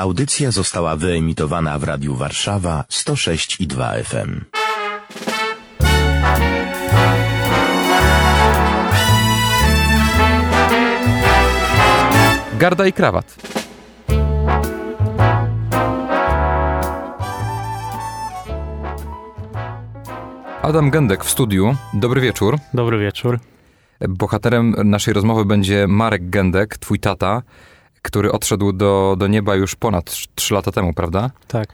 Audycja została wyemitowana w Radiu Warszawa 106 i 2 FM. Garda i krawat. Adam Gędek w studiu. Dobry wieczór. Dobry wieczór. Bohaterem naszej rozmowy będzie Marek Gędek, twój tata, który odszedł do, do nieba już ponad 3 lata temu, prawda? Tak.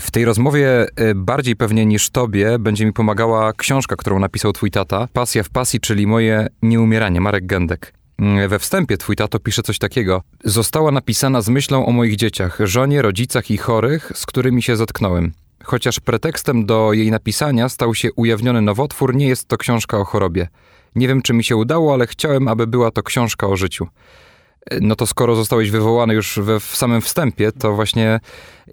W tej rozmowie e, bardziej pewnie niż tobie będzie mi pomagała książka, którą napisał twój tata, Pasja w pasji, czyli moje nieumieranie, Marek Gędek. Mm, We wstępie twój tato pisze coś takiego. Została napisana z myślą o moich dzieciach, żonie, rodzicach i chorych, z którymi się zetknąłem. Chociaż pretekstem do jej napisania stał się ujawniony nowotwór, nie jest to książka o chorobie. Nie wiem, czy mi się udało, ale chciałem, aby była to książka o życiu. No to skoro zostałeś wywołany już we, w samym wstępie, to właśnie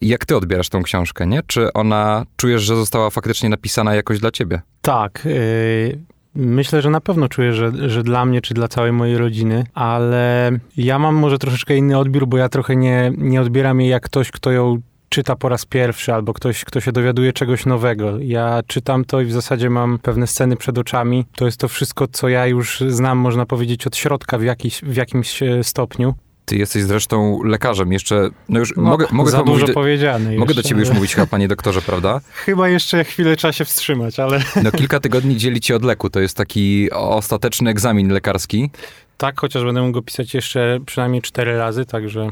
jak ty odbierasz tą książkę, nie? Czy ona czujesz, że została faktycznie napisana jakoś dla ciebie? Tak. Yy, myślę, że na pewno czuję, że, że dla mnie czy dla całej mojej rodziny, ale ja mam może troszeczkę inny odbiór, bo ja trochę nie, nie odbieram jej jak ktoś, kto ją czyta po raz pierwszy, albo ktoś, kto się dowiaduje czegoś nowego. Ja czytam to i w zasadzie mam pewne sceny przed oczami. To jest to wszystko, co ja już znam, można powiedzieć, od środka w, jakiś, w jakimś e, stopniu. Ty jesteś zresztą lekarzem, jeszcze, no już No, mogę, mogę za dużo do, powiedziane Mogę do jeszcze, ciebie już ale- mówić chyba, panie doktorze, prawda? Chyba jeszcze chwilę trzeba się wstrzymać, ale No kilka tygodni dzieli cię od leku, to jest taki ostateczny egzamin lekarski. tak, chociaż będę mógł go pisać jeszcze przynajmniej cztery razy, także...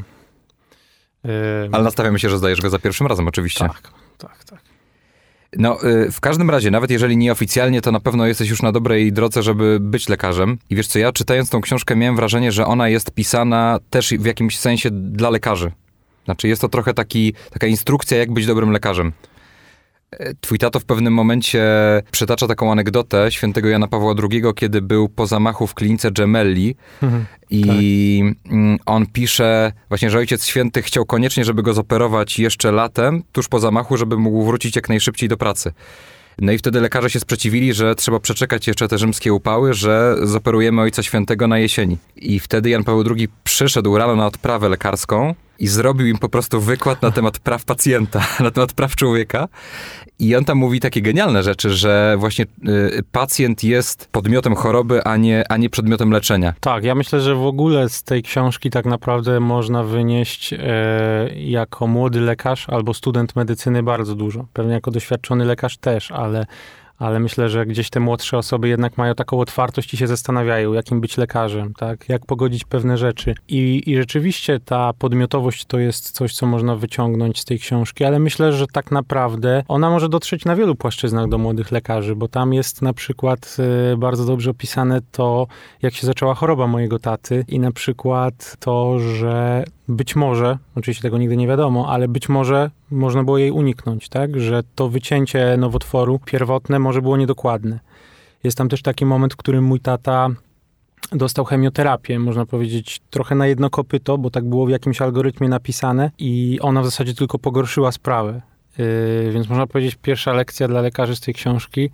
Ale nastawiamy się, że zdajesz go za pierwszym razem oczywiście. tak, tak, tak. No, y, w każdym razie, nawet jeżeli nieoficjalnie, to na pewno jesteś już na dobrej drodze, żeby być lekarzem. I wiesz co, ja czytając tą książkę miałem wrażenie, że ona jest pisana też w jakimś sensie dla lekarzy. Znaczy jest to trochę taki, taka instrukcja, jak być dobrym lekarzem. Twój tato w pewnym momencie przytacza taką anegdotę świętego Jana Pawła II, kiedy był po zamachu w klinice Gemelli Mhm. i mm, on pisze właśnie, że Ojciec Święty chciał koniecznie, żeby go zoperować jeszcze latem, tuż po zamachu, żeby mógł wrócić jak najszybciej do pracy. No i wtedy lekarze się sprzeciwili, że trzeba przeczekać jeszcze te rzymskie upały, że zoperujemy Ojca Świętego na jesieni. I wtedy Jan Paweł II przyszedł rano na odprawę lekarską i zrobił im po prostu wykład na temat praw pacjenta, na temat praw człowieka. I on tam mówi takie genialne rzeczy, że właśnie y, pacjent jest podmiotem choroby, a nie, a nie przedmiotem leczenia. Tak, ja myślę, że w ogóle z tej książki tak naprawdę można wynieść e, jako młody lekarz albo student medycyny bardzo dużo. Pewnie jako doświadczony lekarz też, ale, ale myślę, że gdzieś te młodsze osoby jednak mają taką otwartość i się zastanawiają, jakim być lekarzem, tak? Jak pogodzić pewne rzeczy. I, I rzeczywiście ta podmiotowość to jest coś, co można wyciągnąć z tej książki, ale myślę, że tak naprawdę ona może dotrzeć na wielu płaszczyznach do młodych lekarzy, bo tam jest na przykład e, bardzo dobrze opisane to, jak się zaczęła choroba mojego taty i na przykład to, że być może, oczywiście tego nigdy nie wiadomo, ale być może można było jej uniknąć, tak? Że to wycięcie nowotworu pierwotne może było niedokładne. Jest tam też taki moment, w którym mój tata dostał chemioterapię, można powiedzieć, trochę na jedno kopyto, bo tak było w jakimś algorytmie napisane i ona w zasadzie tylko pogorszyła sprawę. Yy, więc można powiedzieć, pierwsza lekcja dla lekarzy z tej książki,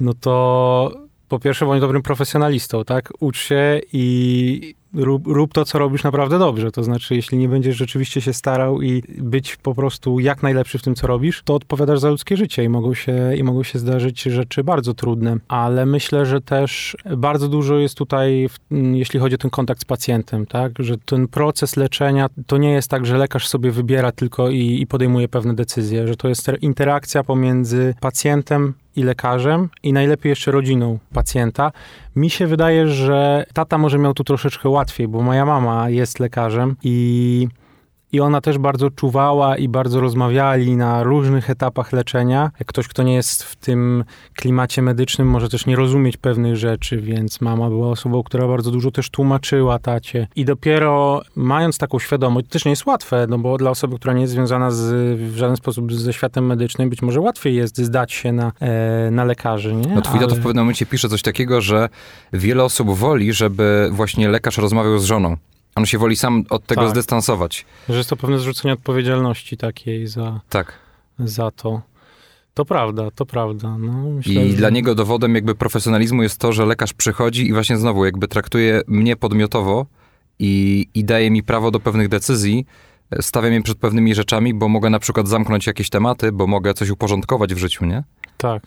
no to po pierwsze bądź dobrym profesjonalistą, tak? Ucz się i rób, rób to, co robisz naprawdę dobrze. To znaczy, jeśli nie będziesz rzeczywiście się starał i być po prostu jak najlepszy w tym, co robisz, to odpowiadasz za ludzkie życie i mogą się, i mogą się zdarzyć rzeczy bardzo trudne. Ale myślę, że też bardzo dużo jest tutaj, w, m, jeśli chodzi o ten kontakt z pacjentem, tak? Że ten proces leczenia to nie jest tak, że lekarz sobie wybiera tylko i, i podejmuje pewne decyzje, że to jest interakcja pomiędzy pacjentem i lekarzem i najlepiej jeszcze rodziną pacjenta. Mi się wydaje, że tata może miał tu troszeczkę łatwiej, bo moja mama jest lekarzem i, i ona też bardzo czuwała i bardzo rozmawiali na różnych etapach leczenia. Jak ktoś, kto nie jest w tym klimacie medycznym, może też nie rozumieć pewnych rzeczy, więc mama była osobą, która bardzo dużo też tłumaczyła tacie. I dopiero mając taką świadomość, to też nie jest łatwe, no bo dla osoby, która nie jest związana z, w żaden sposób ze światem medycznym, być może łatwiej jest zdać się na, e, na lekarzy, nie? No twój Ale- w pewnym momencie pisze coś takiego, że wiele osób woli, żeby właśnie lekarz rozmawiał z żoną. On się woli sam od tego Tak. zdystansować. Że jest to pewne zrzucenie odpowiedzialności takiej za, Tak. za to. To prawda, to prawda. No, myślę, I że... dla niego dowodem jakby profesjonalizmu jest to, że lekarz przychodzi i właśnie znowu jakby traktuje mnie podmiotowo i, i daje mi prawo do pewnych decyzji, stawia mnie przed pewnymi rzeczami, bo mogę na przykład zamknąć jakieś tematy, bo mogę coś uporządkować w życiu, nie? Tak.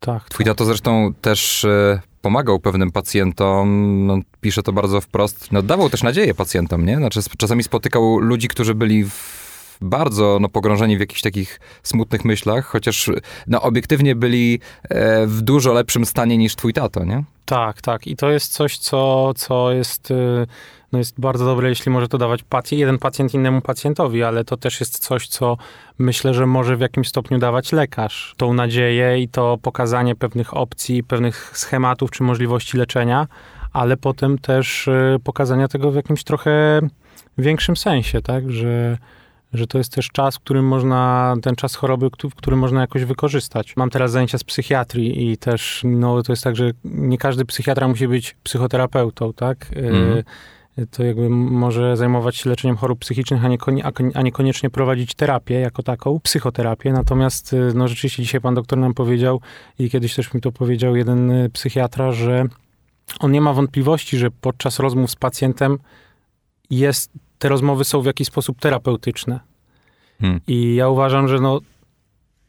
Tak. Twój tak. tato zresztą też e, pomagał pewnym pacjentom, no, pisze to bardzo wprost, no, dawał też nadzieję pacjentom, nie? Znaczy czasami spotykał ludzi, którzy byli w bardzo no, pogrążeni w jakichś takich smutnych myślach, chociaż no, obiektywnie byli e, w dużo lepszym stanie niż twój tato, nie? Tak, tak. I to jest coś, co, co jest, y, no jest bardzo dobre, jeśli może to dawać jeden pacjent innemu pacjentowi, ale to też jest coś, co myślę, że może w jakimś stopniu dawać lekarz. Tą nadzieję i to pokazanie pewnych opcji, pewnych schematów czy możliwości leczenia, ale potem też y, pokazania tego w jakimś trochę większym sensie, tak, że że to jest też czas, w którym można, ten czas choroby, w którym można jakoś wykorzystać. Mam teraz zajęcia z psychiatrii i też, no to jest tak, że nie każdy psychiatra musi być psychoterapeutą, tak? Mm. To jakby może zajmować się leczeniem chorób psychicznych, a, nie, a niekoniecznie prowadzić terapię jako taką, psychoterapię. Natomiast, y, no rzeczywiście dzisiaj pan doktor nam powiedział i kiedyś też mi to powiedział jeden y, psychiatra, że on nie ma wątpliwości, że podczas rozmów z pacjentem jest te rozmowy są w jakiś sposób terapeutyczne. Hmm. I ja uważam, że no,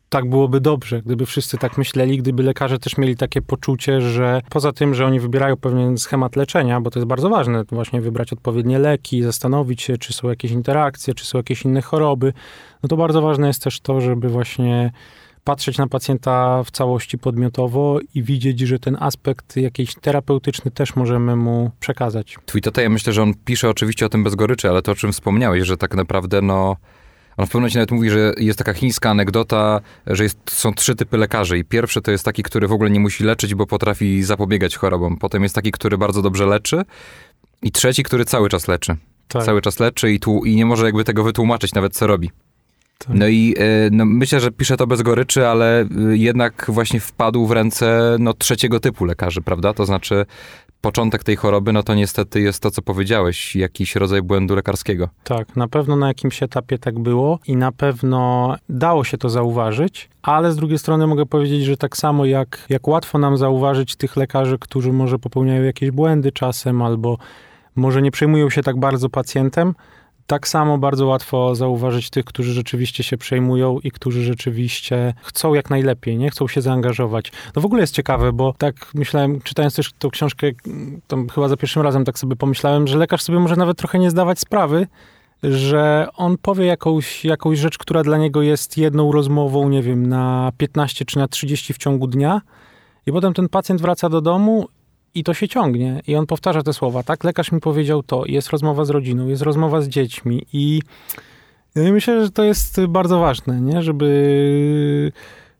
tak byłoby dobrze, gdyby wszyscy tak myśleli, gdyby lekarze też mieli takie poczucie, że poza tym, że oni wybierają pewien schemat leczenia, bo to jest bardzo ważne, właśnie wybrać odpowiednie leki, zastanowić się, czy są jakieś interakcje, czy są jakieś inne choroby, no to bardzo ważne jest też to, żeby właśnie patrzeć na pacjenta w całości podmiotowo i widzieć, że ten aspekt jakiś terapeutyczny też możemy mu przekazać. Twój tata, ja myślę, że on pisze oczywiście o tym bez goryczy, ale to, o czym wspomniałeś, że tak naprawdę, no... On w pewnym momencie nawet mówi, że jest taka chińska anegdota, że jest, są trzy typy lekarzy. I pierwszy to jest taki, który w ogóle nie musi leczyć, bo potrafi zapobiegać chorobom. Potem jest taki, który bardzo dobrze leczy. I trzeci, który cały czas leczy. Tak. Cały czas leczy i, tu, i nie może jakby tego wytłumaczyć nawet, co robi. Tak. No i e, no, myślę, że pisze to bez goryczy, ale e, jednak właśnie wpadł w ręce no, trzeciego typu lekarzy, prawda? To znaczy początek tej choroby, no to niestety jest to, co powiedziałeś, jakiś rodzaj błędu lekarskiego. Tak, na pewno na jakimś etapie tak było i na pewno dało się to zauważyć, ale z drugiej strony mogę powiedzieć, że tak samo jak, jak łatwo nam zauważyć tych lekarzy, którzy może popełniają jakieś błędy czasem albo może nie przejmują się tak bardzo pacjentem, tak samo bardzo łatwo zauważyć tych, którzy rzeczywiście się przejmują i którzy rzeczywiście chcą jak najlepiej, nie? Chcą się zaangażować. No w ogóle jest ciekawe, bo tak myślałem, czytając też tą książkę, tam chyba za pierwszym razem tak sobie pomyślałem, że lekarz sobie może nawet trochę nie zdawać sprawy, że on powie jakąś, jakąś rzecz, która dla niego jest jedną rozmową, nie wiem, na 15 czy na 30 w ciągu dnia, i potem ten pacjent wraca do domu i to się ciągnie. I on powtarza te słowa. Tak, lekarz mi powiedział to. Jest rozmowa z rodziną, jest rozmowa z dziećmi. I myślę, że to jest bardzo ważne, nie? żeby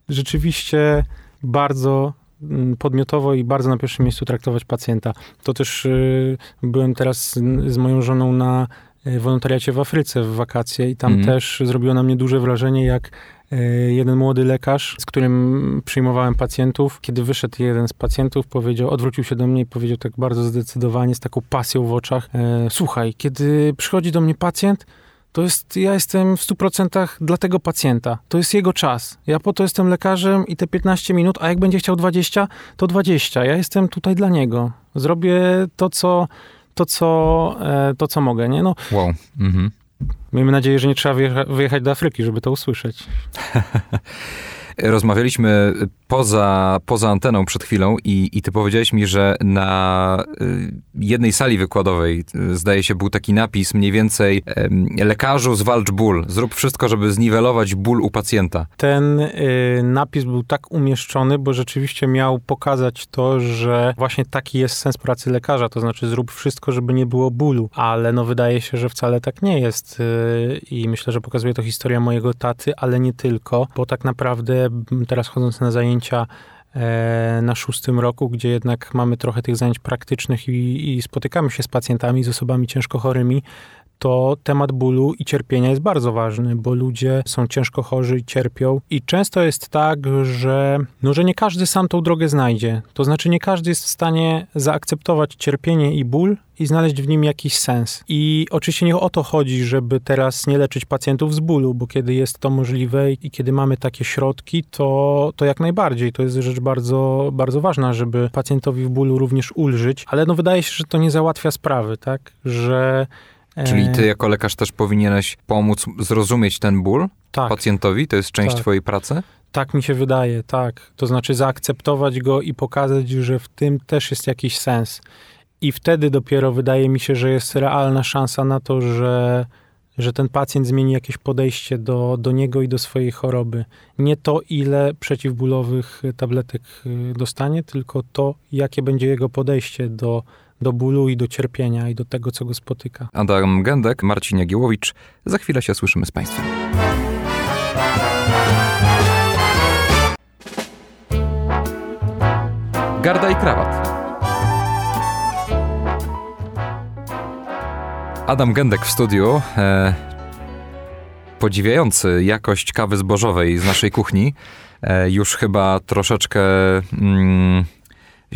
rzeczywiście bardzo mm, podmiotowo i bardzo na pierwszym miejscu traktować pacjenta. To też y, byłem teraz z moją żoną na y, wolontariacie w Afryce w wakacje i tam mm. też zrobiło na mnie duże wrażenie, jak jeden młody lekarz, z którym przyjmowałem pacjentów, kiedy wyszedł jeden z pacjentów, powiedział, odwrócił się do mnie i powiedział tak bardzo zdecydowanie, z taką pasją w oczach: e, Słuchaj, kiedy przychodzi do mnie pacjent, to jest, ja jestem w 100% dla tego pacjenta. To jest jego czas. Ja po to jestem lekarzem i te 15 minut, a jak będzie chciał 20, to 20. Ja jestem tutaj dla niego. Zrobię to, co, to, co, e, to, co mogę, nie? No, wow. Mhm. Miejmy nadzieję, że nie trzeba wyjechać do Afryki, żeby to usłyszeć. Rozmawialiśmy poza, poza anteną przed chwilą i, i ty powiedziałeś mi, że na y, jednej sali wykładowej, y, zdaje się, był taki napis mniej więcej lekarzu zwalcz ból, zrób wszystko, żeby zniwelować ból u pacjenta. Ten y, napis był tak umieszczony, bo rzeczywiście miał pokazać to, że właśnie taki jest sens pracy lekarza, to znaczy zrób wszystko, żeby nie było bólu, ale no wydaje się, że wcale tak nie jest i myślę, że pokazuje to historia mojego taty, ale nie tylko, bo tak naprawdę teraz chodząc na zajęcia e, na szóstym roku, gdzie jednak mamy trochę tych zajęć praktycznych i, i, spotykamy się z pacjentami, z osobami ciężko chorymi, to temat bólu i cierpienia jest bardzo ważny, bo ludzie są ciężko chorzy i cierpią. I często jest tak, że, no, że nie każdy sam tą drogę znajdzie. To znaczy, nie każdy jest w stanie zaakceptować cierpienie i ból i znaleźć w nim jakiś sens. I oczywiście nie o to chodzi, żeby teraz nie leczyć pacjentów z bólu, bo kiedy jest to możliwe i kiedy mamy takie środki, to, to jak najbardziej. To jest rzecz bardzo, bardzo ważna, żeby pacjentowi w bólu również ulżyć, ale no wydaje się, że to nie załatwia sprawy, tak? Że Czyli E, ty jako lekarz też powinieneś pomóc zrozumieć ten ból tak, pacjentowi? To jest część Tak. twojej pracy? tak mi się wydaje, tak. To znaczy zaakceptować go i pokazać, że w tym też jest jakiś sens. I wtedy dopiero wydaje mi się, że jest realna szansa na to, że, że ten pacjent zmieni jakieś podejście do, do niego i do swojej choroby. Nie to, ile przeciwbólowych tabletek y, dostanie, tylko to, jakie będzie jego podejście do, do bólu i do cierpienia i do tego, co go spotyka. Adam Gędek, Marcin Jagiełowicz. Za chwilę się słyszymy z Państwem. Garda i krawat. Adam Gędek w studiu, e, podziwiający jakość kawy zbożowej z naszej kuchni. E, już chyba troszeczkę mm,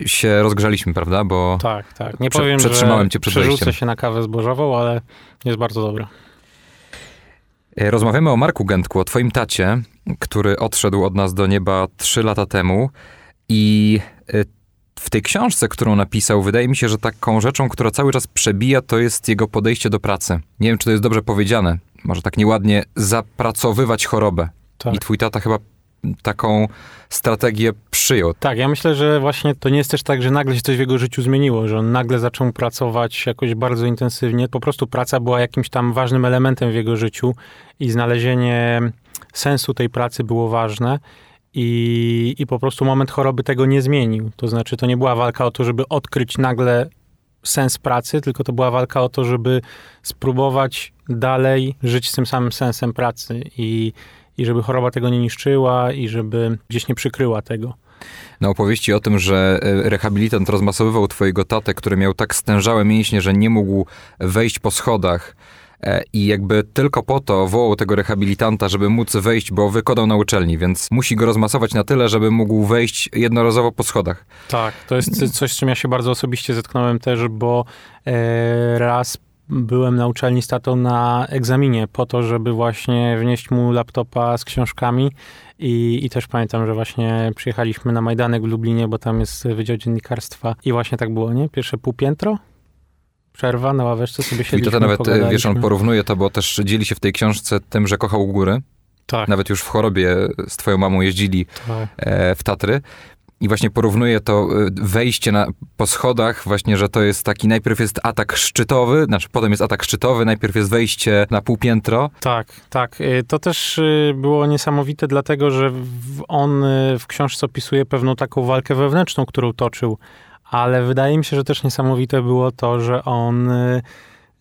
się rozgrzaliśmy, prawda? Bo Tak, tak. Nie Prze- powiem, przetrzymałem że cię przed przerzucę wejściem. się na kawę zbożową, ale jest bardzo dobra. E, Rozmawiamy o Marku Gędku, o twoim tacie, który odszedł od nas do nieba trzy lata temu i e, w tej książce, którą napisał, wydaje mi się, że taką rzeczą, która cały czas przebija, to jest jego podejście do pracy. Nie wiem, czy to jest dobrze powiedziane, może tak nieładnie, zapracowywać chorobę. Tak. I twój tata chyba taką strategię przyjął. Tak, ja myślę, że właśnie to nie jest też tak, że nagle się coś w jego życiu zmieniło, że on nagle zaczął pracować jakoś bardzo intensywnie. Po prostu praca była jakimś tam ważnym elementem w jego życiu i znalezienie sensu tej pracy było ważne. I, I po prostu moment choroby tego nie zmienił. To znaczy, to nie była walka o to, żeby odkryć nagle sens pracy, tylko to była walka o to, żeby spróbować dalej żyć z tym samym sensem pracy i, i żeby choroba tego nie niszczyła i żeby gdzieś nie przykryła tego. Na opowieści o tym, że e, rehabilitant rozmasowywał twojego tatę, który miał tak stężałe mięśnie, że nie mógł wejść po schodach e, i jakby tylko po to wołał tego rehabilitanta, żeby móc wejść, bo wykładał na uczelni, więc musi go rozmasować na tyle, żeby mógł wejść jednorazowo po schodach. Tak, to jest coś, z czym ja się bardzo osobiście zetknąłem też, bo e, raz byłem na uczelni z tatą na egzaminie po to, żeby właśnie wnieść mu laptopa z książkami i, i też pamiętam, że właśnie przyjechaliśmy na Majdanek w Lublinie, bo tam jest Wydział Dziennikarstwa i właśnie tak było, nie? Pierwsze półpiętro, przerwa na ławeczce sobie I siedliśmy, to nawet, e, wiesz, on porównuje to, bo też dzieli się w tej książce tym, że kochał góry. Tak, Nawet już w chorobie z twoją mamą jeździli tak. e, w Tatry. I właśnie porównuje to e, wejście na, po schodach, właśnie, że to jest taki, najpierw jest atak szczytowy, znaczy potem jest atak szczytowy, najpierw jest wejście na półpiętro. Tak, tak. Y, To też y, było niesamowite, dlatego że on y, w książce opisuje pewną taką walkę wewnętrzną, którą toczył, ale wydaje mi się, że też niesamowite było to, że on y,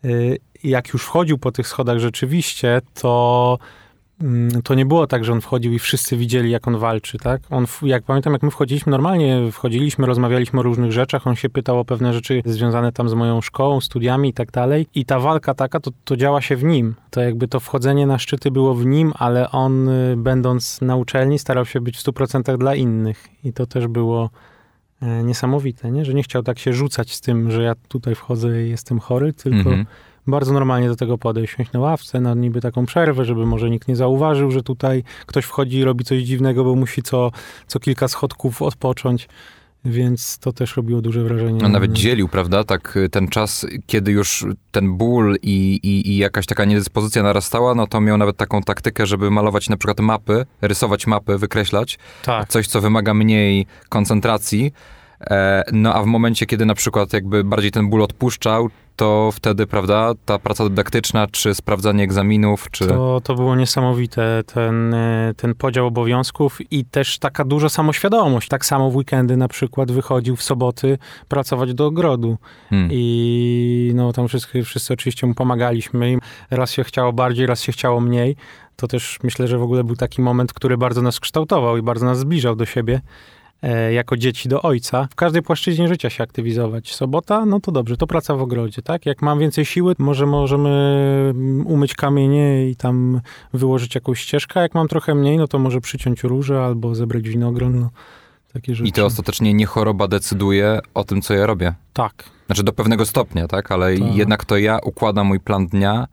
y, jak już wchodził po tych schodach rzeczywiście, to to nie było tak, że on wchodził i wszyscy widzieli, jak on walczy, tak? On, jak pamiętam, jak my wchodziliśmy, normalnie wchodziliśmy, rozmawialiśmy o różnych rzeczach, on się pytał o pewne rzeczy związane tam z moją szkołą, studiami i tak dalej. I ta walka taka, to, to działa się w nim. To jakby to wchodzenie na szczyty było w nim, ale on, y, będąc na uczelni, starał się być w 100% dla innych. I to też było e, niesamowite, nie? Że nie chciał tak się rzucać z tym, że ja tutaj wchodzę i jestem chory, tylko Mhm. Bardzo normalnie do tego podejść, siąść na ławce, na niby taką przerwę, żeby może nikt nie zauważył, że tutaj ktoś wchodzi i robi coś dziwnego, bo musi co, co kilka schodków odpocząć, więc to też robiło duże wrażenie. On na nawet dzielił, prawda, tak y, ten czas, kiedy już ten ból i, i, i jakaś taka niedyspozycja narastała, no to miał nawet taką taktykę, żeby malować na przykład mapy, rysować mapy, wykreślać, Tak, coś, co wymaga mniej koncentracji. E, no a w momencie, kiedy na przykład jakby bardziej ten ból odpuszczał, to wtedy, prawda, ta praca dydaktyczna, czy sprawdzanie egzaminów, czy... to, to było niesamowite, ten, e, ten podział obowiązków i też taka duża samoświadomość. Tak samo w weekendy na przykład wychodził w soboty pracować do ogrodu. Hmm. I no tam wszyscy, wszyscy oczywiście mu pomagaliśmy. I Raz się chciało bardziej, raz się chciało mniej. To też myślę, że w ogóle był taki moment, który bardzo nas kształtował i bardzo nas zbliżał do siebie. E, jako dzieci do ojca, w każdej płaszczyźnie życia się aktywizować. Sobota, no to dobrze, to praca w ogrodzie, tak? Jak mam więcej siły, może możemy mm, umyć kamienie i tam wyłożyć jakąś ścieżkę, jak mam trochę mniej, no to może przyciąć róże albo zebrać winogron, no takie rzeczy. I to ostatecznie nie choroba decyduje o tym, co ja robię. Tak, Znaczy do pewnego stopnia, tak? Ale Tak. jednak to ja układam mój plan dnia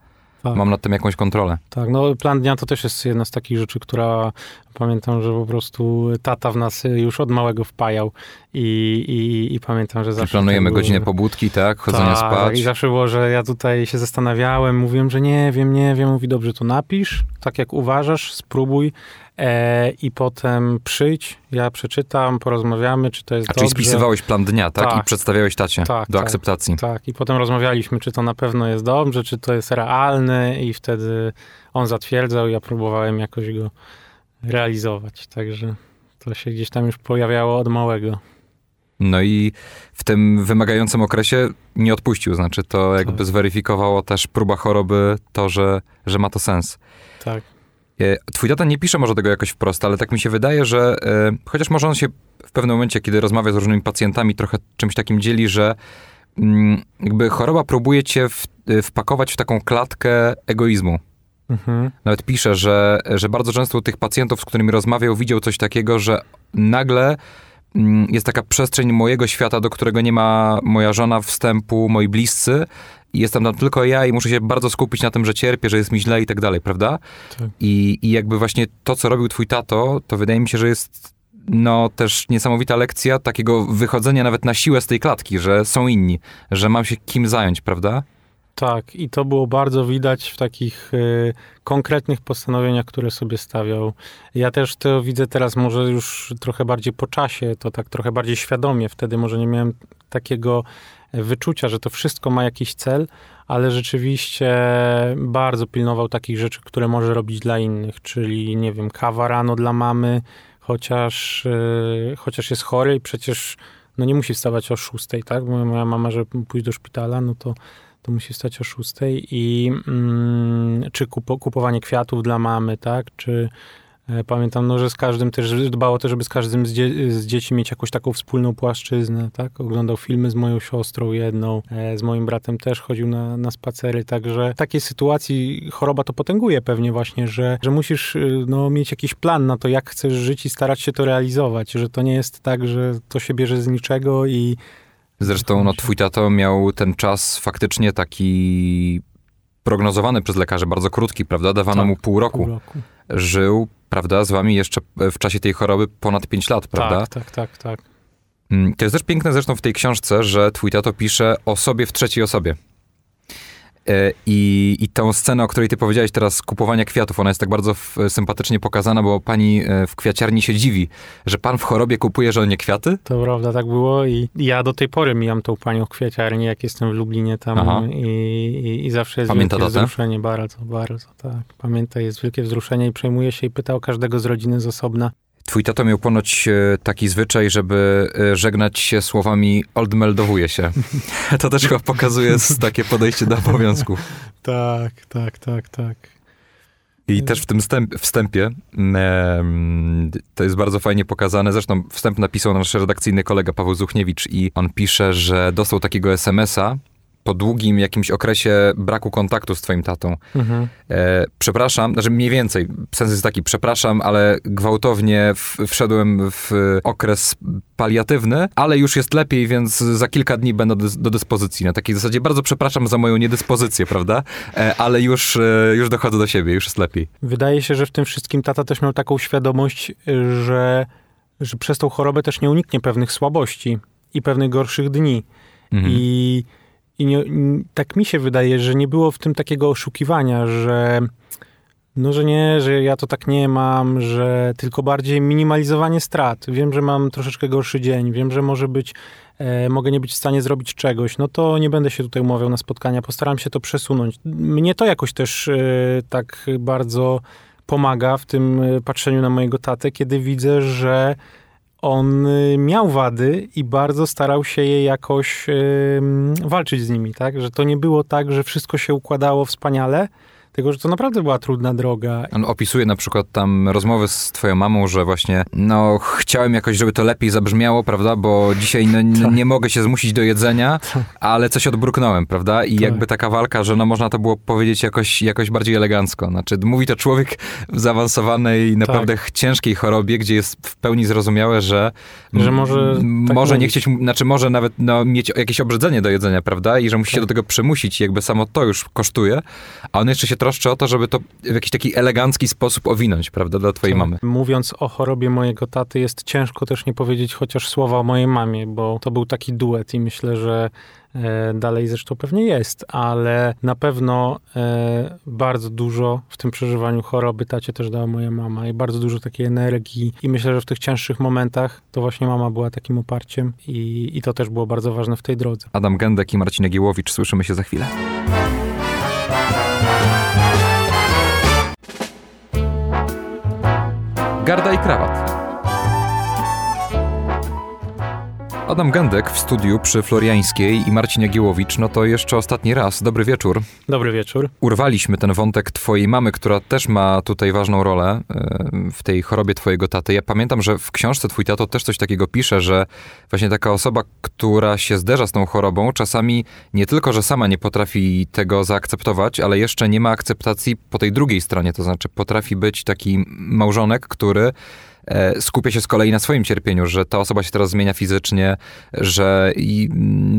Tak. mam nad tym jakąś kontrolę. Tak, no plan dnia to też jest jedna z takich rzeczy, która pamiętam, że po prostu tata w nas już od małego wpajał i, i, i pamiętam, że Czyli zawsze... planujemy tak było, godzinę pobudki, tak? Chodzenia tak, spać. I zawsze było, że ja tutaj się zastanawiałem, mówiłem, że nie wiem, nie wiem. Mówi, dobrze, to napisz, tak jak uważasz, spróbuj e, i potem przyjdź, ja przeczytam, porozmawiamy, czy to jest A czyli dobrze. spisywałeś plan dnia, tak? Tak. I przedstawiałeś tacie Tak, do tak. akceptacji. Tak, i potem rozmawialiśmy, czy to na pewno jest dobrze, czy to jest realne i wtedy on zatwierdzał, ja próbowałem jakoś go realizować, także to się gdzieś tam już pojawiało od małego. No i w tym wymagającym okresie nie odpuścił, znaczy to jakby Tak. zweryfikowało też próba choroby to, że, że ma to sens. Tak, E, Twój tata nie pisze może tego jakoś wprost, ale tak mi się wydaje, że e, chociaż może on się w pewnym momencie, kiedy rozmawia z różnymi pacjentami, trochę czymś takim dzieli, że mm, jakby choroba próbuje cię w, e, wpakować w taką klatkę egoizmu. Mhm. Nawet pisze, że, że bardzo często u tych pacjentów, z którymi rozmawiał, widział coś takiego, że nagle mm, jest taka przestrzeń mojego świata, do którego nie ma moja żona wstępu, moi bliscy. I jestem tam tylko ja i muszę się bardzo skupić na tym, że cierpię, że jest mi źle i tak dalej, prawda? Tak. I, I jakby właśnie to, co robił twój tato, to wydaje mi się, że jest no też niesamowita lekcja takiego wychodzenia nawet na siłę z tej klatki, że są inni, że mam się kim zająć, prawda? Tak, i to było bardzo widać w takich y, konkretnych postanowieniach, które sobie stawiał. Ja też to widzę teraz może już trochę bardziej po czasie, to tak trochę bardziej świadomie. Wtedy może nie miałem takiego wyczucia, że to wszystko ma jakiś cel, ale rzeczywiście bardzo pilnował takich rzeczy, które może robić dla innych, czyli nie wiem, kawa rano dla mamy, chociaż, y, chociaż jest chory i przecież no nie musi wstawać o szóstej, tak? Bo moja mama, żeby pójść do szpitala, no to to musi wstać o 6 i mm, czy kupo, kupowanie kwiatów dla mamy, tak, czy e, pamiętam, no, że z każdym też dbało też, żeby z każdym z, dzie, z dzieci mieć jakąś taką wspólną płaszczyznę, tak, oglądał filmy z moją siostrą jedną, e, z moim bratem też chodził na, na spacery, także w takiej sytuacji choroba to potęguje pewnie właśnie, że, że musisz y, no, mieć jakiś plan na to, jak chcesz żyć i starać się to realizować, że to nie jest tak, że to się bierze z niczego i Zresztą no, twój tato miał ten czas faktycznie taki prognozowany przez lekarzy, bardzo krótki, prawda? Dawano Tak, mu pół roku. pół roku. Żył, prawda, z wami jeszcze w czasie tej choroby ponad 5 lat, prawda? Tak, tak, tak, tak. Mm, To jest też piękne zresztą w tej książce, że twój tato pisze o sobie w trzeciej osobie. E, I, I tą scenę, o której ty powiedziałeś teraz, kupowania kwiatów, ona jest tak bardzo f, sympatycznie pokazana, bo pani e, w kwiaciarni się dziwi, że pan w chorobie kupuje żonie kwiaty? To prawda, tak było i ja do tej pory mijam tą panią w kwieciarni, jak jestem w Lublinie tam i, i, i zawsze jest Pamięta wielkie datę? wzruszenie, bardzo, bardzo, tak. Pamięta, jest wielkie wzruszenie i przejmuje się i pyta o każdego z rodziny z osobna. Twój tato miał ponoć e, taki zwyczaj, żeby e, żegnać się słowami odmeldowuje się. To też chyba pokazuje takie podejście do obowiązków. Tak, tak, tak, tak. I też w tym wstęp, wstępie to jest bardzo fajnie pokazane. Zresztą wstęp napisał nasz redakcyjny kolega Paweł Zuchniewicz i on pisze, że dostał takiego SMS-a po długim jakimś okresie braku kontaktu z twoim tatą. Mhm. E, przepraszam, znaczy mniej więcej, sens jest taki, przepraszam, ale gwałtownie w, wszedłem w okres paliatywny, ale już jest lepiej, więc za kilka dni będę do, do dyspozycji. Na takiej zasadzie bardzo przepraszam za moją niedyspozycję, prawda? E, ale już, e, już dochodzę do siebie, już jest lepiej. Wydaje się, że w tym wszystkim tata też miał taką świadomość, że, że przez tą chorobę też nie uniknie pewnych słabości i pewnych gorszych dni. Mhm. I, i nie, tak mi się wydaje, że nie było w tym takiego oszukiwania, że no, że nie, że ja to tak nie mam, że tylko bardziej minimalizowanie strat. Wiem, że mam troszeczkę gorszy dzień, wiem, że może być, e, mogę nie być w stanie zrobić czegoś, no to nie będę się tutaj umawiał na spotkania, postaram się to przesunąć. Mnie to jakoś też e, tak bardzo pomaga w tym e, patrzeniu na mojego tatę, kiedy widzę, że on y, miał wady i bardzo starał się je jakoś walczyć z nimi, tak? Że to nie było tak, że wszystko się układało wspaniale, Tylko, że to naprawdę była trudna droga. On opisuje na przykład tam rozmowy z twoją mamą, że właśnie, no, chciałem jakoś, żeby to lepiej zabrzmiało, prawda, bo dzisiaj no, Tak. nie mogę się zmusić do jedzenia, ale coś odbruknąłem, prawda, i Tak. jakby taka walka, że no, można to było powiedzieć jakoś, jakoś bardziej elegancko. Znaczy, mówi to człowiek w zaawansowanej, naprawdę ciężkiej chorobie, gdzie jest w pełni zrozumiałe, że, Że może tak może nie chcieć, znaczy może nawet no, mieć jakieś obrzydzenie do jedzenia, prawda, i że musi się Tak. do tego przymusić, i jakby samo to już kosztuje, a on jeszcze się troszczy o to, żeby to w jakiś taki elegancki sposób owinąć, prawda, dla twojej Tak. mamy. Mówiąc o chorobie mojego taty, jest ciężko też nie powiedzieć chociaż słowa o mojej mamie, bo to był taki duet i myślę, że e, dalej zresztą pewnie jest, ale na pewno e, bardzo dużo w tym przeżywaniu choroby tacie też dała moja mama i bardzo dużo takiej energii i myślę, że w tych cięższych momentach to właśnie mama była takim oparciem i, i to też było bardzo ważne w tej drodze. Adam Gędek i Marcin Giełowicz, słyszymy się za chwilę. Garda i krawat. Adam Gędek w studiu przy Floriańskiej i Marcin Jagiełowicz, no to jeszcze ostatni raz. Dobry wieczór. Dobry wieczór. Urwaliśmy ten wątek twojej mamy, która też ma tutaj ważną rolę e, w tej chorobie twojego taty. Ja pamiętam, że w książce twój tato też coś takiego pisze, że właśnie taka osoba, która się zderza z tą chorobą, czasami nie tylko, że sama nie potrafi tego zaakceptować, ale jeszcze nie ma akceptacji po tej drugiej stronie, to znaczy potrafi być taki małżonek, który skupia się z kolei na swoim cierpieniu, że ta osoba się teraz zmienia fizycznie, że i,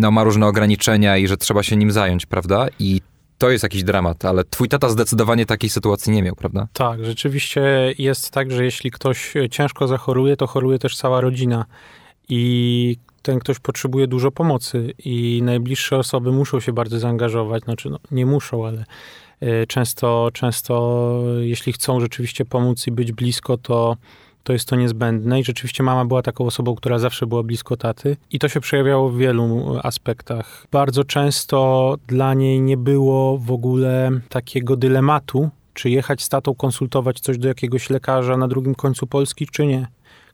no, ma różne ograniczenia i że trzeba się nim zająć, prawda? I to jest jakiś dramat, ale twój tata zdecydowanie takiej sytuacji nie miał, prawda? Tak, rzeczywiście jest tak, że jeśli ktoś ciężko zachoruje, to choruje też cała rodzina i ten ktoś potrzebuje dużo pomocy i najbliższe osoby muszą się bardzo zaangażować, znaczy no, nie muszą, ale y, często, często jeśli chcą rzeczywiście pomóc i być blisko, to to jest to niezbędne i rzeczywiście mama była taką osobą, która zawsze była blisko taty i to się przejawiało w wielu aspektach. Bardzo często dla niej nie było w ogóle takiego dylematu, czy jechać z tatą, konsultować coś do jakiegoś lekarza na drugim końcu Polski, czy nie.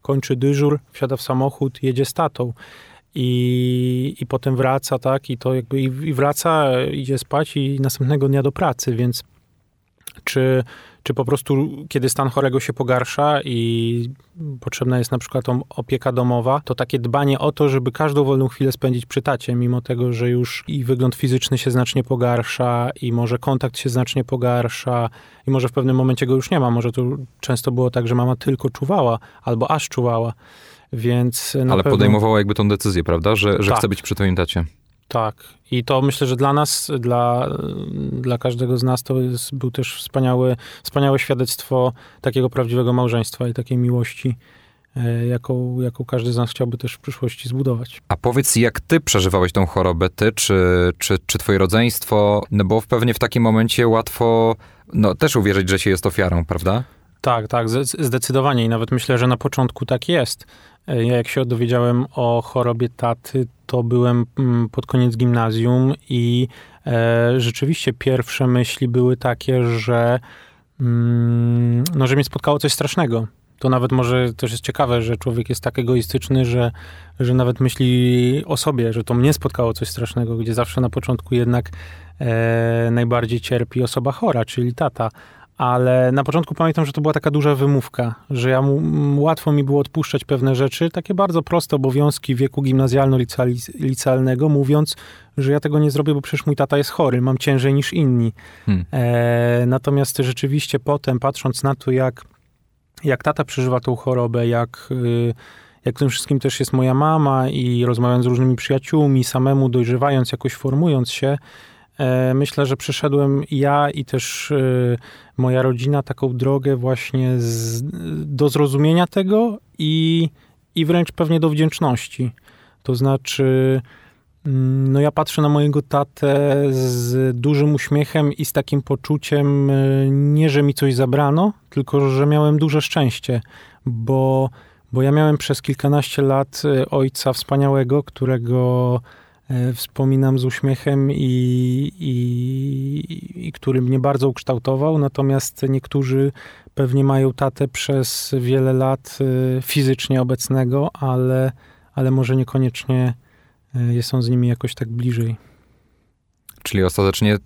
Kończy dyżur, wsiada w samochód, jedzie z tatą. I, I potem wraca, tak, i to jakby i, wraca, idzie spać i następnego dnia do pracy, więc czy, czy po prostu kiedy stan chorego się pogarsza i potrzebna jest na przykład opieka domowa, to takie dbanie o to, żeby każdą wolną chwilę spędzić przy tacie, mimo tego, że już i wygląd fizyczny się znacznie pogarsza i może kontakt się znacznie pogarsza i może w pewnym momencie go już nie ma. Może to często było tak, że mama tylko czuwała albo aż czuwała. Więc ale pewno... podejmowała jakby tą decyzję, prawda? Że, że Tak. chce być przy twoim tacie. Tak. I to myślę, że dla nas, dla, dla każdego z nas to jest, był też wspaniały, wspaniałe świadectwo takiego prawdziwego małżeństwa i takiej miłości, e, jaką, jaką każdy z nas chciałby też w przyszłości zbudować. A powiedz, jak ty przeżywałeś tą chorobę, ty czy, czy, czy twoje rodzeństwo? No bo pewnie w takim momencie łatwo no, też uwierzyć, że się jest ofiarą, prawda? Tak, tak, zde- zdecydowanie i nawet myślę, że na początku tak jest. E, Ja jak się dowiedziałem o chorobie taty, to byłem mm, pod koniec gimnazjum i e, rzeczywiście pierwsze myśli były takie, że, mm, no, że mnie spotkało coś strasznego. To nawet może też jest ciekawe, że człowiek jest tak egoistyczny, że, że nawet myśli o sobie, że to mnie spotkało coś strasznego, gdzie zawsze na początku jednak e, najbardziej cierpi osoba chora, czyli tata ale na początku pamiętam, że to była taka duża wymówka, że ja mu, łatwo mi było odpuszczać pewne rzeczy, takie bardzo proste obowiązki wieku gimnazjalno-licealnego, mówiąc, że ja tego nie zrobię, bo przecież mój tata jest chory, mam ciężej niż inni. Hmm. E, natomiast rzeczywiście potem, patrząc na to, jak, jak tata przeżywa tą chorobę, jak, y, jak tym wszystkim też jest moja mama i rozmawiając z różnymi przyjaciółmi, samemu dojrzewając, jakoś formując się, myślę, że przeszedłem ja i też y, moja rodzina taką drogę właśnie z, do zrozumienia tego i, i wręcz pewnie do wdzięczności. To znaczy, mm, no ja patrzę na mojego tatę z dużym uśmiechem i z takim poczuciem, y, nie że mi coś zabrano, tylko że miałem duże szczęście, bo, bo ja miałem przez kilkanaście lat ojca wspaniałego, którego e, wspominam z uśmiechem i, i, i który mnie bardzo ukształtował, natomiast niektórzy pewnie mają tatę przez wiele lat y, fizycznie obecnego, ale, ale może niekoniecznie y, są z nimi jakoś tak bliżej. Czyli ostatecznie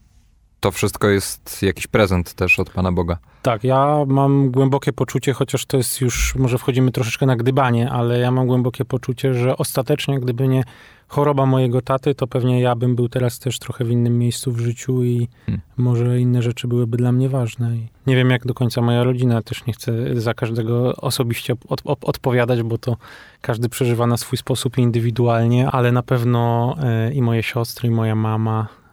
to wszystko jest jakiś prezent też od Pana Boga. Tak, ja mam głębokie poczucie, chociaż to jest już, może wchodzimy troszeczkę na gdybanie, ale ja mam głębokie poczucie, że ostatecznie, gdyby nie choroba mojego taty, to pewnie ja bym był teraz też trochę w innym miejscu w życiu i hmm. może inne rzeczy byłyby dla mnie ważne. I nie wiem, jak do końca moja rodzina, też nie chcę za każdego osobiście od, od, odpowiadać, bo to każdy przeżywa na swój sposób indywidualnie, ale na pewno e, i moje siostry, i moja mama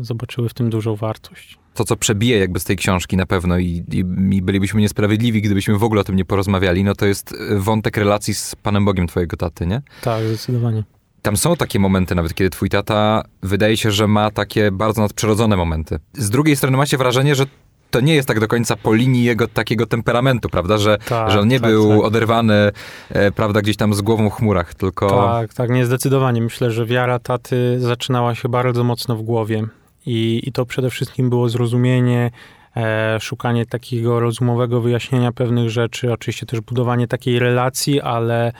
zobaczyły w tym dużą wartość to, co przebije jakby z tej książki na pewno i, i, i, bylibyśmy niesprawiedliwi, gdybyśmy w ogóle o tym nie porozmawiali, no to jest wątek relacji z Panem Bogiem twojego taty, nie? Tak, zdecydowanie. Tam są takie momenty nawet, kiedy twój tata wydaje się, że ma takie bardzo nadprzyrodzone momenty. Z drugiej strony macie wrażenie, że to nie jest tak do końca po linii jego takiego temperamentu, prawda? Że, tak, że on nie tak, był tak. oderwany, e, prawda, gdzieś tam z głową w chmurach, tylko... Tak, tak, nie, zdecydowanie. Myślę, że wiara taty zaczynała się bardzo mocno w głowie. I, i to przede wszystkim było zrozumienie, e, szukanie takiego rozumowego wyjaśnienia pewnych rzeczy, oczywiście też budowanie takiej relacji, ale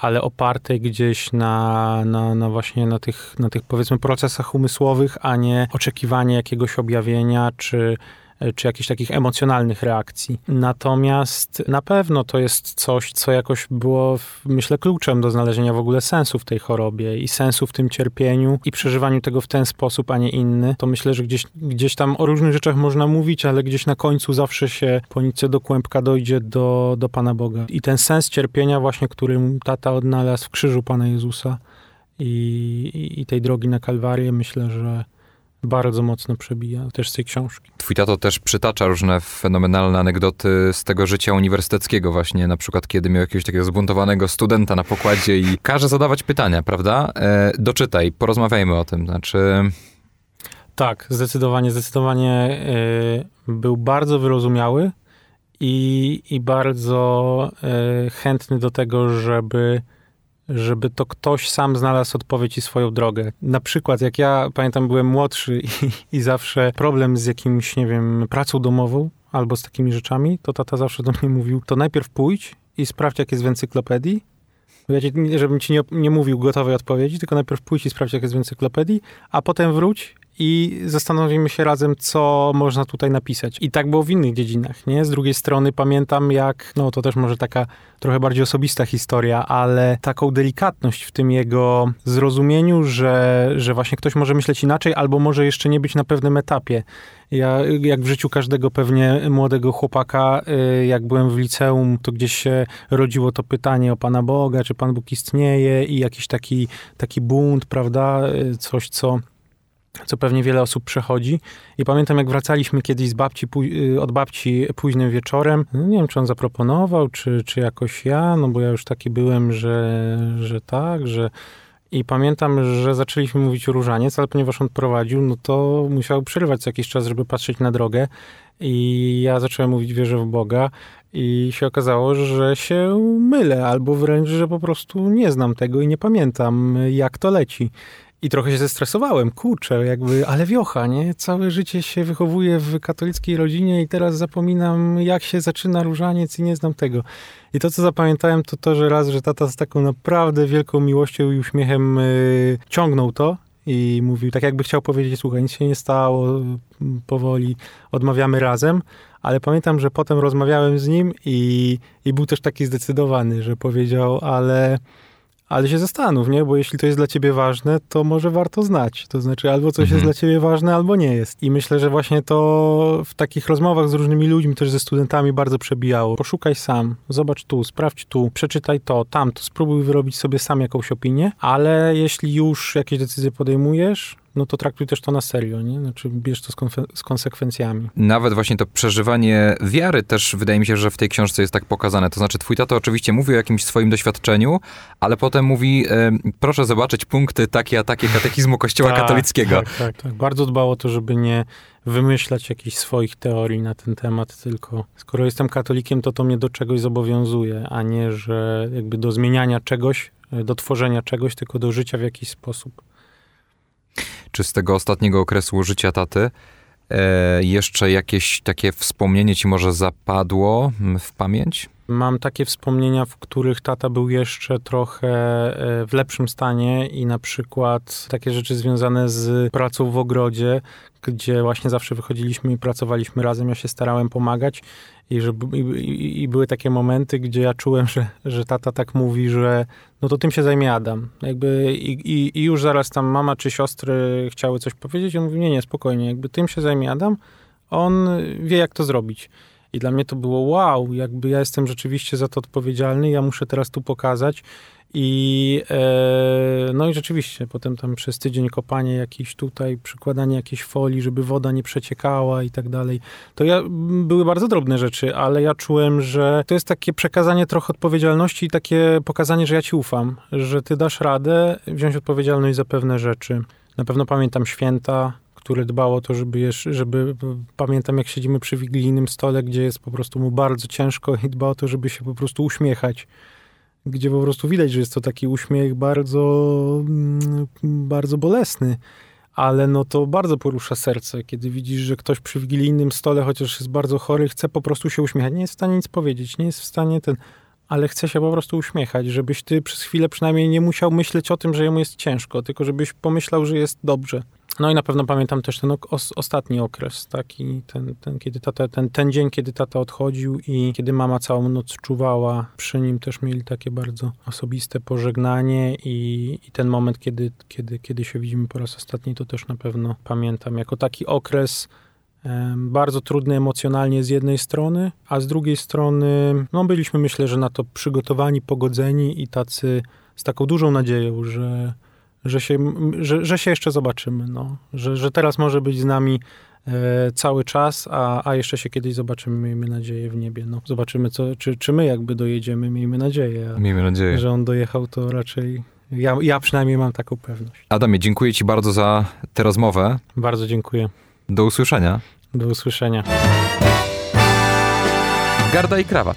ale opartej gdzieś na, na, na właśnie na tych, na tych powiedzmy procesach umysłowych, a nie oczekiwanie jakiegoś objawienia czy E, czy jakichś takich emocjonalnych reakcji. Natomiast na pewno to jest coś, co jakoś było, myślę, kluczem do znalezienia w ogóle sensu w tej chorobie i sensu w tym cierpieniu i przeżywaniu tego w ten sposób, a nie inny. To myślę, że gdzieś, gdzieś tam o różnych rzeczach można mówić, ale gdzieś na końcu zawsze się po nicie do kłębka dojdzie do, do Pana Boga. I ten sens cierpienia właśnie, który tata odnalazł w krzyżu Pana Jezusa i, i, i tej drogi na Kalwarię, myślę, że bardzo mocno przebija też z tej książki. Twój tato też przytacza różne fenomenalne anegdoty z tego życia uniwersyteckiego właśnie, na przykład kiedy miał jakiegoś takiego zbuntowanego studenta na pokładzie i każe zadawać pytania, prawda? E, doczytaj, porozmawiajmy o tym, znaczy... Tak, zdecydowanie, zdecydowanie y, był bardzo wyrozumiały i, i bardzo y, chętny do tego, żeby żeby to ktoś sam znalazł odpowiedź i swoją drogę. Na przykład, jak ja pamiętam, byłem młodszy i, i zawsze problem z jakimś, nie wiem, pracą domową albo z takimi rzeczami, to tata zawsze do mnie mówił, to najpierw pójdź i sprawdź, jak jest w encyklopedii, ja ci, żebym ci nie, nie mówił gotowej odpowiedzi, tylko najpierw pójdź i sprawdź, jak jest w encyklopedii, a potem wróć i zastanowimy się razem, co można tutaj napisać. I tak było w innych dziedzinach, nie? Z drugiej strony pamiętam, jak, no to też może taka trochę bardziej osobista historia, ale taką delikatność w tym jego zrozumieniu, że, że właśnie ktoś może myśleć inaczej, albo może jeszcze nie być na pewnym etapie. Ja, jak w życiu każdego pewnie młodego chłopaka, y, jak byłem w liceum, to gdzieś się rodziło to pytanie o Pana Boga, czy Pan Bóg istnieje i jakiś taki, taki bunt, prawda? Y, coś, co co pewnie wiele osób przechodzi. I pamiętam, jak wracaliśmy kiedyś z babci, y, od babci późnym wieczorem. No nie wiem, czy on zaproponował, czy, czy jakoś ja, no bo ja już taki byłem, że, że tak, że... I pamiętam, że zaczęliśmy mówić o różaniec, ale ponieważ on prowadził, no to musiał przerywać co jakiś czas, żeby patrzeć na drogę. I ja zacząłem mówić wierzę w Boga. I się okazało, że się mylę, albo wręcz, że po prostu nie znam tego i nie pamiętam, jak to leci. I trochę się zestresowałem, kurczę, jakby, ale wiocha, nie? Całe życie się wychowuję w katolickiej rodzinie i teraz zapominam, jak się zaczyna różaniec i nie znam tego. I to, co zapamiętałem, to to, że raz, że tata z taką naprawdę wielką miłością i uśmiechem yy, ciągnął to i mówił, tak jakby chciał powiedzieć, słuchaj, nic się nie stało, powoli odmawiamy razem, ale pamiętam, że potem rozmawiałem z nim i, i był też taki zdecydowany, że powiedział, ale ale się zastanów, nie? Bo jeśli to jest dla ciebie ważne, to może warto znać. To znaczy, albo coś mhm. jest dla ciebie ważne, albo nie jest. I myślę, że właśnie to w takich rozmowach z różnymi ludźmi, też ze studentami bardzo przebijało. Poszukaj sam, zobacz tu, sprawdź tu, przeczytaj to, tamto, spróbuj wyrobić sobie sam jakąś opinię, ale jeśli już jakieś decyzje podejmujesz, no to traktuj też to na serio, nie? Znaczy bierz to z, z, konsekwencjami. Nawet właśnie to przeżywanie wiary też wydaje mi się, że w tej książce jest tak pokazane. To znaczy twój tato oczywiście mówi o jakimś swoim doświadczeniu, ale potem mówi, e, proszę zobaczyć punkty takie a takie katechizmu kościoła tak, katolickiego. Tak, tak, tak. Bardzo dbało o to, żeby nie wymyślać jakichś swoich teorii na ten temat, tylko skoro jestem katolikiem, to to mnie do czegoś zobowiązuje, a nie, że jakby do zmieniania czegoś, do tworzenia czegoś, tylko do życia w jakiś sposób. Czy z tego ostatniego okresu życia taty e, jeszcze jakieś takie wspomnienie ci może zapadło w pamięć? Mam takie wspomnienia, w których tata był jeszcze trochę e, w lepszym stanie i na przykład takie rzeczy związane z pracą w ogrodzie, gdzie właśnie zawsze wychodziliśmy i pracowaliśmy razem, ja się starałem pomagać i, że, i, i, były takie momenty, gdzie ja czułem, że, że tata tak mówi, że no to tym się zajmie Adam. Jakby i, i, i już zaraz tam mama czy siostry chciały coś powiedzieć, on mówi, nie, nie, spokojnie, jakby tym się zajmie Adam, on wie jak to zrobić. I dla mnie to było wow, jakby ja jestem rzeczywiście za to odpowiedzialny, ja muszę teraz tu pokazać. I e, no i rzeczywiście, potem tam przez tydzień kopanie jakiś tutaj, przykładanie jakiejś folii, żeby woda nie przeciekała i tak dalej. To ja, były bardzo drobne rzeczy, ale ja czułem, że to jest takie przekazanie trochę odpowiedzialności i takie pokazanie, że ja ci ufam, że ty dasz radę wziąć odpowiedzialność za pewne rzeczy. Na pewno pamiętam święta, które dbało o to, żeby, żeby pamiętam jak siedzimy przy wigilijnym stole, gdzie jest po prostu mu bardzo ciężko i dba o to, żeby się po prostu uśmiechać. Gdzie po prostu widać, że jest to taki uśmiech bardzo, mm, bardzo bolesny. Ale no to bardzo porusza serce, kiedy widzisz, że ktoś przy wigilijnym stole, chociaż jest bardzo chory, chce po prostu się uśmiechać. Nie jest w stanie nic powiedzieć, nie jest w stanie ten, ale chce się po prostu uśmiechać, żebyś ty przez chwilę przynajmniej nie musiał myśleć o tym, że jemu jest ciężko, tylko żebyś pomyślał, że jest dobrze. No i na pewno pamiętam też ten os ostatni okres, taki, ten, ten, kiedy tata, ten, ten dzień, kiedy tata odchodził i kiedy mama całą noc czuwała. Przy nim też mieli takie bardzo osobiste pożegnanie i, i ten moment, kiedy, kiedy, kiedy się widzimy po raz ostatni, to też na pewno pamiętam jako taki okres bardzo trudny emocjonalnie z jednej strony, a z drugiej strony, no byliśmy myślę, że na to przygotowani, pogodzeni i tacy z taką dużą nadzieją, że że się, że, że się jeszcze zobaczymy, no. że, że teraz może być z nami e, cały czas, a, a jeszcze się kiedyś zobaczymy, miejmy nadzieję, w niebie. No, zobaczymy, co, czy, czy my jakby dojedziemy, miejmy nadzieję. A, miejmy nadzieję. Że on dojechał, to raczej ja, ja przynajmniej mam taką pewność. Adamie, dziękuję ci bardzo za tę rozmowę. Bardzo dziękuję. Do usłyszenia. Do usłyszenia. Garda i krawat.